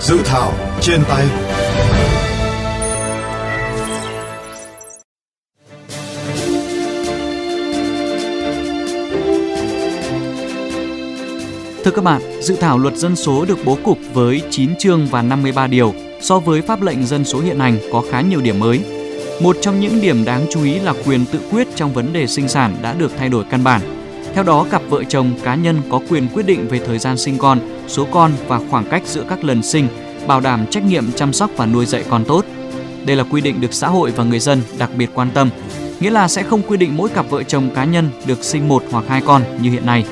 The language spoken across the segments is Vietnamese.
Dự thảo trên tay Thưa các bạn, dự thảo luật dân số được bố cục với 9 chương và 53 điều, so với pháp lệnh dân số hiện hành có khá nhiều điểm mới. Một trong những điểm đáng chú ý là quyền tự quyết trong vấn đề sinh sản đã được thay đổi căn bản. Theo đó, cặp vợ chồng cá nhân có quyền quyết định về thời gian sinh con, số con và khoảng cách giữa các lần sinh, bảo đảm trách nhiệm chăm sóc và nuôi dạy con tốt. Đây là quy định được xã hội và người dân đặc biệt quan tâm, nghĩa là sẽ không quy định mỗi cặp vợ chồng cá nhân được sinh một hoặc hai con như hiện nay.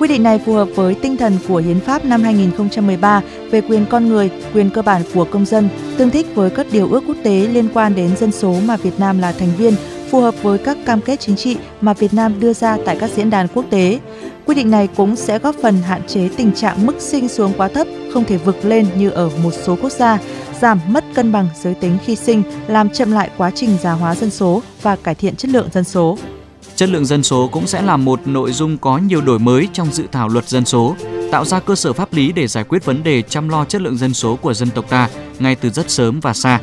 Quy định này phù hợp với tinh thần của Hiến pháp năm 2013 về quyền con người, quyền cơ bản của công dân, tương thích với các điều ước quốc tế liên quan đến dân số mà Việt Nam là thành viên, phù hợp với các cam kết chính trị mà Việt Nam đưa ra tại các diễn đàn quốc tế. Quy định này cũng sẽ góp phần hạn chế tình trạng mức sinh xuống quá thấp, không thể vực lên như ở một số quốc gia, giảm mất cân bằng giới tính khi sinh, làm chậm lại quá trình già hóa dân số và cải thiện chất lượng dân số. Chất lượng dân số cũng sẽ là một nội dung có nhiều đổi mới trong dự thảo luật dân số, tạo ra cơ sở pháp lý để giải quyết vấn đề chăm lo chất lượng dân số của dân tộc ta ngay từ rất sớm và xa.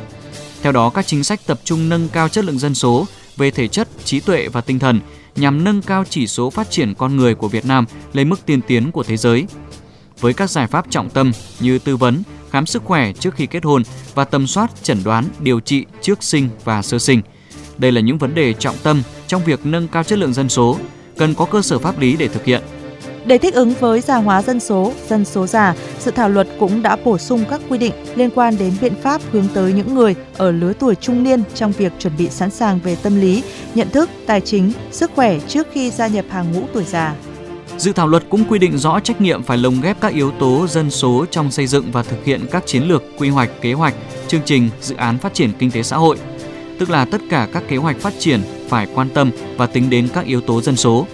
Theo đó, các chính sách tập trung nâng cao chất lượng dân số về thể chất, trí tuệ và tinh thần nhằm nâng cao chỉ số phát triển con người của Việt Nam lên mức tiên tiến của thế giới. Với các giải pháp trọng tâm như tư vấn, khám sức khỏe trước khi kết hôn và tầm soát, chẩn đoán, điều trị trước sinh và sơ sinh. Đây là những vấn đề trọng tâm trong việc nâng cao chất lượng dân số, cần có cơ sở pháp lý để thực hiện. Để thích ứng với già hóa dân số, dân số già, dự thảo luật cũng đã bổ sung các quy định liên quan đến biện pháp hướng tới những người ở lứa tuổi trung niên trong việc chuẩn bị sẵn sàng về tâm lý, nhận thức, tài chính, sức khỏe trước khi gia nhập hàng ngũ tuổi già. Dự thảo luật cũng quy định rõ trách nhiệm phải lồng ghép các yếu tố dân số trong xây dựng và thực hiện các chiến lược, quy hoạch, kế hoạch, chương trình, dự án phát triển kinh tế xã hội, tức là tất cả các kế hoạch phát triển phải quan tâm và tính đến các yếu tố dân số.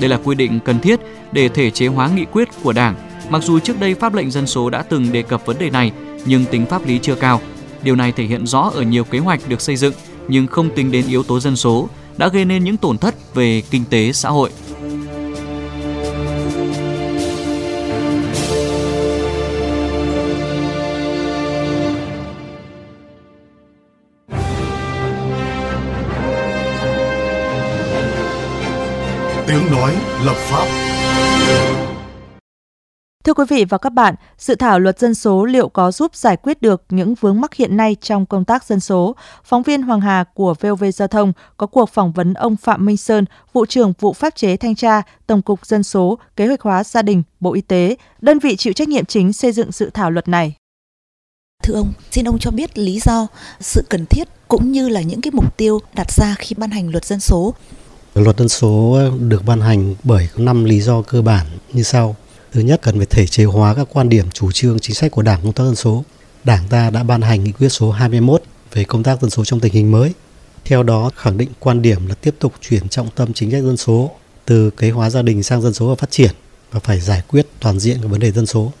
Đây là quy định cần thiết để thể chế hóa nghị quyết của Đảng. Mặc dù trước đây pháp lệnh dân số đã từng đề cập vấn đề này, nhưng tính pháp lý chưa cao. Điều này thể hiện rõ ở nhiều kế hoạch được xây dựng nhưng không tính đến yếu tố dân số đã gây nên những tổn thất về kinh tế xã hội. Tiếng nói lập pháp Thưa quý vị và các bạn, dự thảo luật dân số liệu có giúp giải quyết được những vướng mắc hiện nay trong công tác dân số? Phóng viên Hoàng Hà của VOV Giao thông có cuộc phỏng vấn ông Phạm Minh Sơn, vụ trưởng vụ pháp chế thanh tra, Tổng cục Dân số, Kế hoạch hóa gia đình, Bộ Y tế, đơn vị chịu trách nhiệm chính xây dựng dự thảo luật này. Thưa ông, xin ông cho biết lý do, sự cần thiết cũng như là những cái mục tiêu đặt ra khi ban hành luật dân số. Luật dân số được ban hành bởi năm lý do cơ bản như sau. Thứ nhất, cần phải thể chế hóa các quan điểm chủ trương chính sách của Đảng công tác dân số. Đảng ta đã ban hành nghị quyết số 21 về công tác dân số trong tình hình mới. Theo đó, khẳng định quan điểm là tiếp tục chuyển trọng tâm chính sách dân số từ kế hóa gia đình sang dân số và phát triển và phải giải quyết toàn diện các vấn đề dân số.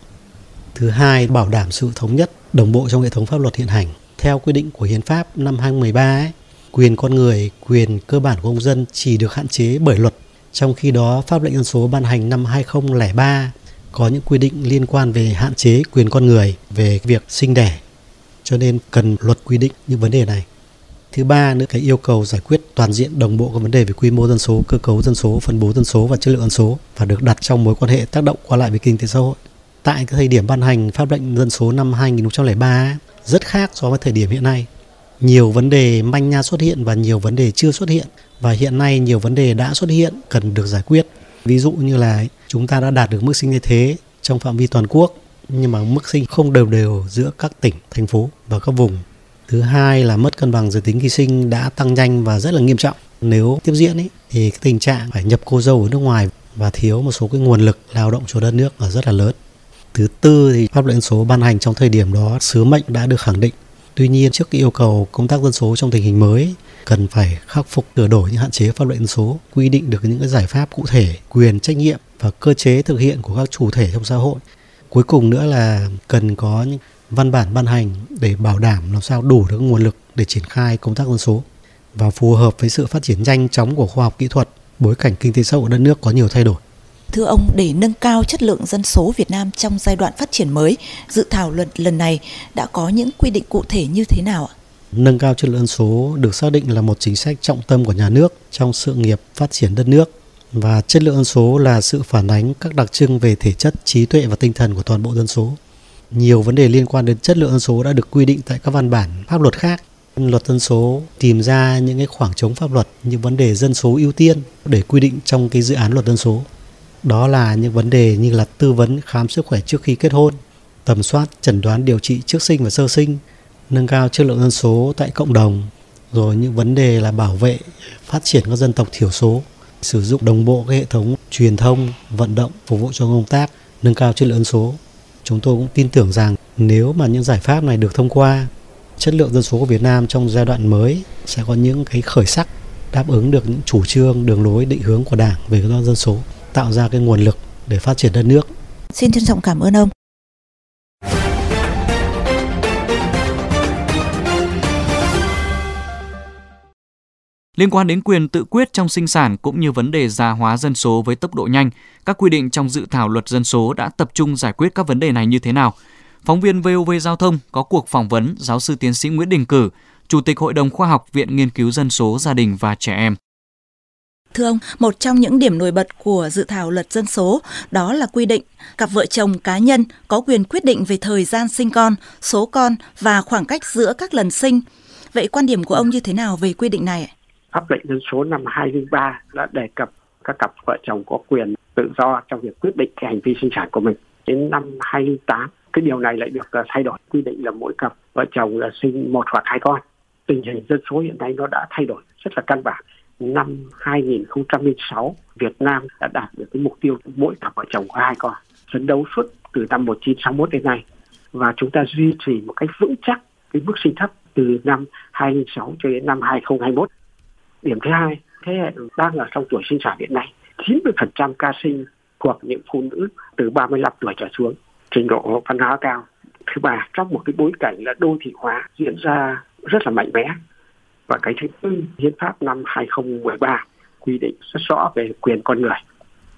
Thứ hai, bảo đảm sự thống nhất, đồng bộ trong hệ thống pháp luật hiện hành. Theo quy định của Hiến pháp năm 2013, ấy, quyền con người, quyền cơ bản của công dân chỉ được hạn chế bởi luật. Trong khi đó, pháp lệnh dân số ban hành năm 2003 có những quy định liên quan về hạn chế quyền con người về việc sinh đẻ. Cho nên cần luật quy định những vấn đề này. Thứ ba nữa cái yêu cầu giải quyết toàn diện đồng bộ các vấn đề về quy mô dân số cơ cấu dân số phân bố dân số và chất lượng dân số và được đặt trong mối quan hệ tác động qua lại với kinh tế xã hội. Tại cái thời điểm ban hành pháp lệnh dân số năm 2003 rất khác so với thời điểm hiện nay nhiều vấn đề manh nha xuất hiện và nhiều vấn đề chưa xuất hiện và hiện nay nhiều vấn đề đã xuất hiện cần được giải quyết ví dụ như là chúng ta đã đạt được mức sinh như thế trong phạm vi toàn quốc nhưng mà mức sinh không đều đều giữa các tỉnh, thành phố và các vùng. Thứ hai là mất cân bằng giới tính khi sinh đã tăng nhanh và rất là nghiêm trọng. Nếu tiếp diễn ấy, thì cái tình trạng phải nhập cô dâu ở nước ngoài và thiếu một số cái nguồn lực lao động cho đất nước là rất là lớn. Thứ tư thì pháp lệnh số ban hành trong thời điểm đó sứ mệnh đã được khẳng định. Tuy nhiên trước cái yêu cầu công tác dân số trong tình hình mới cần phải khắc phục sửa đổi những hạn chế pháp luật dân số, quy định được những cái giải pháp cụ thể, quyền trách nhiệm và cơ chế thực hiện của các chủ thể trong xã hội. Cuối cùng nữa là cần có những văn bản ban hành để bảo đảm làm sao đủ được nguồn lực để triển khai công tác dân số. và phù hợp với sự phát triển nhanh chóng của khoa học kỹ thuật, bối cảnh kinh tế xã hội đất nước có nhiều thay đổi. Thưa ông, để nâng cao chất lượng dân số Việt Nam trong giai đoạn phát triển mới, dự thảo luật lần này đã có những quy định cụ thể như thế nào ạ? Nâng cao chất lượng dân số được xác định là một chính sách trọng tâm của nhà nước trong sự nghiệp phát triển đất nước và chất lượng dân số là sự phản ánh các đặc trưng về thể chất, trí tuệ và tinh thần của toàn bộ dân số. Nhiều vấn đề liên quan đến chất lượng dân số đã được quy định tại các văn bản pháp luật khác. Luật dân số tìm ra những cái khoảng trống pháp luật như vấn đề dân số ưu tiên để quy định trong cái dự án luật dân số. Đó là những vấn đề như là tư vấn khám sức khỏe trước khi kết hôn, tầm soát, chẩn đoán điều trị trước sinh và sơ sinh, nâng cao chất lượng dân số tại cộng đồng, rồi những vấn đề là bảo vệ, phát triển các dân tộc thiểu số, sử dụng đồng bộ cái hệ thống truyền thông, vận động phục vụ cho công tác nâng cao chất lượng dân số. Chúng tôi cũng tin tưởng rằng nếu mà những giải pháp này được thông qua, chất lượng dân số của Việt Nam trong giai đoạn mới sẽ có những cái khởi sắc đáp ứng được những chủ trương, đường lối, định hướng của Đảng về cái dân số, tạo ra cái nguồn lực để phát triển đất nước. Xin trân trọng cảm ơn ông. Liên quan đến quyền tự quyết trong sinh sản cũng như vấn đề già hóa dân số với tốc độ nhanh, các quy định trong dự thảo luật dân số đã tập trung giải quyết các vấn đề này như thế nào? Phóng viên VOV Giao thông có cuộc phỏng vấn giáo sư tiến sĩ Nguyễn Đình Cử, Chủ tịch Hội đồng Khoa học Viện Nghiên cứu Dân số, Gia đình và Trẻ Em. Thưa ông, một trong những điểm nổi bật của dự thảo luật dân số đó là quy định cặp vợ chồng cá nhân có quyền quyết định về thời gian sinh con, số con và khoảng cách giữa các lần sinh. Vậy quan điểm của ông như thế nào về quy định này? Pháp lệnh dân số năm 2003 đã đề cập các cặp vợ chồng có quyền tự do trong việc quyết định cái hành vi sinh sản của mình. Đến năm 2008, cái điều này lại được à, thay đổi quy định là mỗi cặp vợ chồng là sinh một hoặc hai con. Tình hình dân số hiện nay nó đã thay đổi rất là căn bản. Năm 2006, Việt Nam đã đạt được cái mục tiêu mỗi cặp vợ chồng có hai con. Phấn đấu suốt từ năm 1961 đến nay và chúng ta duy trì một cách vững chắc cái mức sinh thấp từ năm 2006 cho đến năm 2021 Điểm thứ hai, thế hệ đang ở trong tuổi sinh sản hiện nay, 90% ca sinh thuộc những phụ nữ từ 35 tuổi trở xuống, trình độ văn hóa cao. Thứ ba, trong một cái bối cảnh là đô thị hóa diễn ra rất là mạnh mẽ. Và cái thứ tư, hiến pháp năm 2013 quy định rất rõ về quyền con người.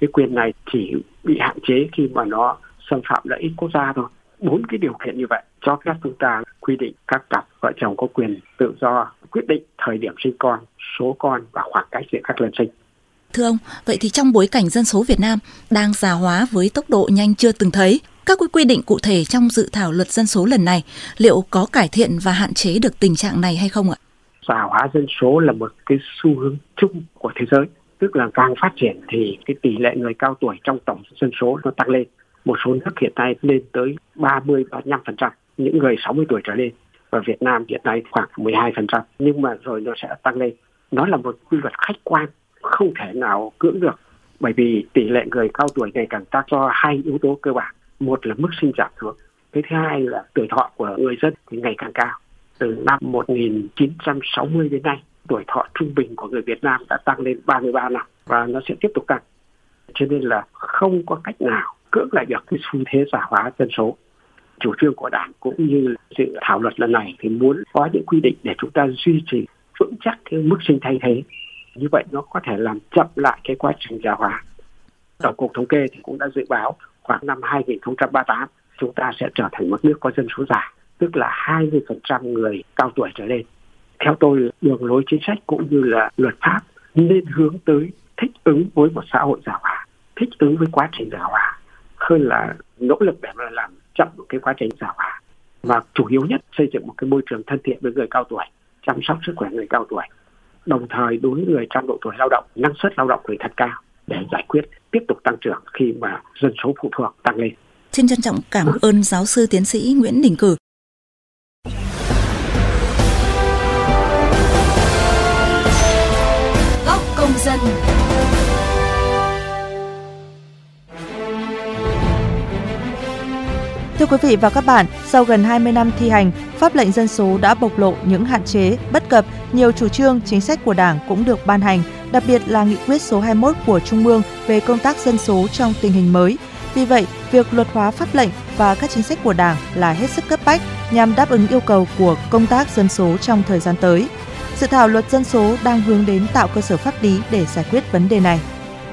Cái quyền này chỉ bị hạn chế khi mà nó xâm phạm lợi ích quốc gia thôi. Bốn cái điều kiện như vậy cho phép chúng ta quy định các cặp vợ chồng có quyền tự do quyết định thời điểm sinh con, số con và khoảng cách giữa các lần sinh. Thưa ông, vậy thì trong bối cảnh dân số Việt Nam đang già hóa với tốc độ nhanh chưa từng thấy, các quy định cụ thể trong dự thảo luật dân số lần này liệu có cải thiện và hạn chế được tình trạng này hay không ạ? Già hóa dân số là một cái xu hướng chung của thế giới, tức là càng phát triển thì cái tỷ lệ người cao tuổi trong tổng dân số nó tăng lên. Một số nước hiện nay lên tới 30 35%, những người 60 tuổi trở lên và Việt Nam hiện nay khoảng 12%, nhưng mà rồi nó sẽ tăng lên. Nó là một quy luật khách quan, không thể nào cưỡng được, bởi vì tỷ lệ người cao tuổi ngày càng tăng do hai yếu tố cơ bản. Một là mức sinh giảm xuống, cái thứ hai là tuổi thọ của người dân thì ngày càng cao. Từ năm 1960 đến nay, tuổi thọ trung bình của người Việt Nam đã tăng lên 33 năm và nó sẽ tiếp tục tăng. Cho nên là không có cách nào cưỡng lại được cái xu thế giả hóa dân số. Chủ trương của đảng cũng như dự thảo luật lần này thì muốn có những quy định để chúng ta duy trì vững chắc cái mức sinh thay thế. Như vậy nó có thể làm chậm lại cái quá trình già hóa. Tổng cục thống kê thì cũng đã dự báo khoảng năm 2038 chúng ta sẽ trở thành một nước có dân số già tức là 20% người cao tuổi trở lên theo tôi, đường lối chính sách cũng như là luật pháp nên hướng tới thích ứng với một xã hội già hóa thích ứng với quá trình già hóa hơn là nỗ lực để mà làm chậm cái quá trình già hóa và chủ yếu nhất xây dựng một cái môi trường thân thiện với người cao tuổi, chăm sóc sức khỏe người cao tuổi, đồng thời đối với người trong độ tuổi lao động, năng suất lao động phải thật cao để giải quyết, tiếp tục tăng trưởng khi mà dân số phụ thuộc tăng lên. Xin trân trọng cảm ơn giáo sư tiến sĩ Nguyễn Đình Cử. Dân Thưa quý vị và các bạn, sau gần 20 năm thi hành, pháp lệnh dân số đã bộc lộ những hạn chế, bất cập, nhiều chủ trương, chính sách của Đảng cũng được ban hành, đặc biệt là nghị quyết số 21 của Trung ương về công tác dân số trong tình hình mới. Vì vậy, việc luật hóa pháp lệnh và các chính sách của Đảng là hết sức cấp bách nhằm đáp ứng yêu cầu của công tác dân số trong thời gian tới. Dự thảo luật dân số đang hướng đến tạo cơ sở pháp lý để giải quyết vấn đề này.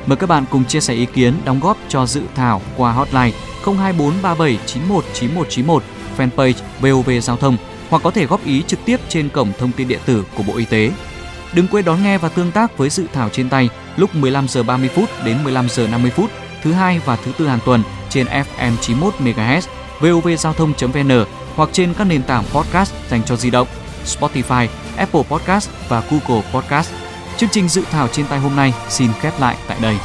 Mời các bạn cùng chia sẻ ý kiến, đóng góp cho dự thảo qua hotline 02437919191, fanpage VOV Giao thông hoặc có thể góp ý trực tiếp trên cổng thông tin điện tử của Bộ Y tế. Đừng quên đón nghe và tương tác với dự thảo trên tay lúc 15 giờ 30 phút đến 15 giờ 50 phút thứ hai và thứ tư hàng tuần trên FM 91 MHz, vovgiao thông.vn hoặc trên các nền tảng podcast dành cho di động, Spotify, Apple Podcast và Google Podcast. Chương trình dự thảo trên tay hôm nay xin khép lại tại đây.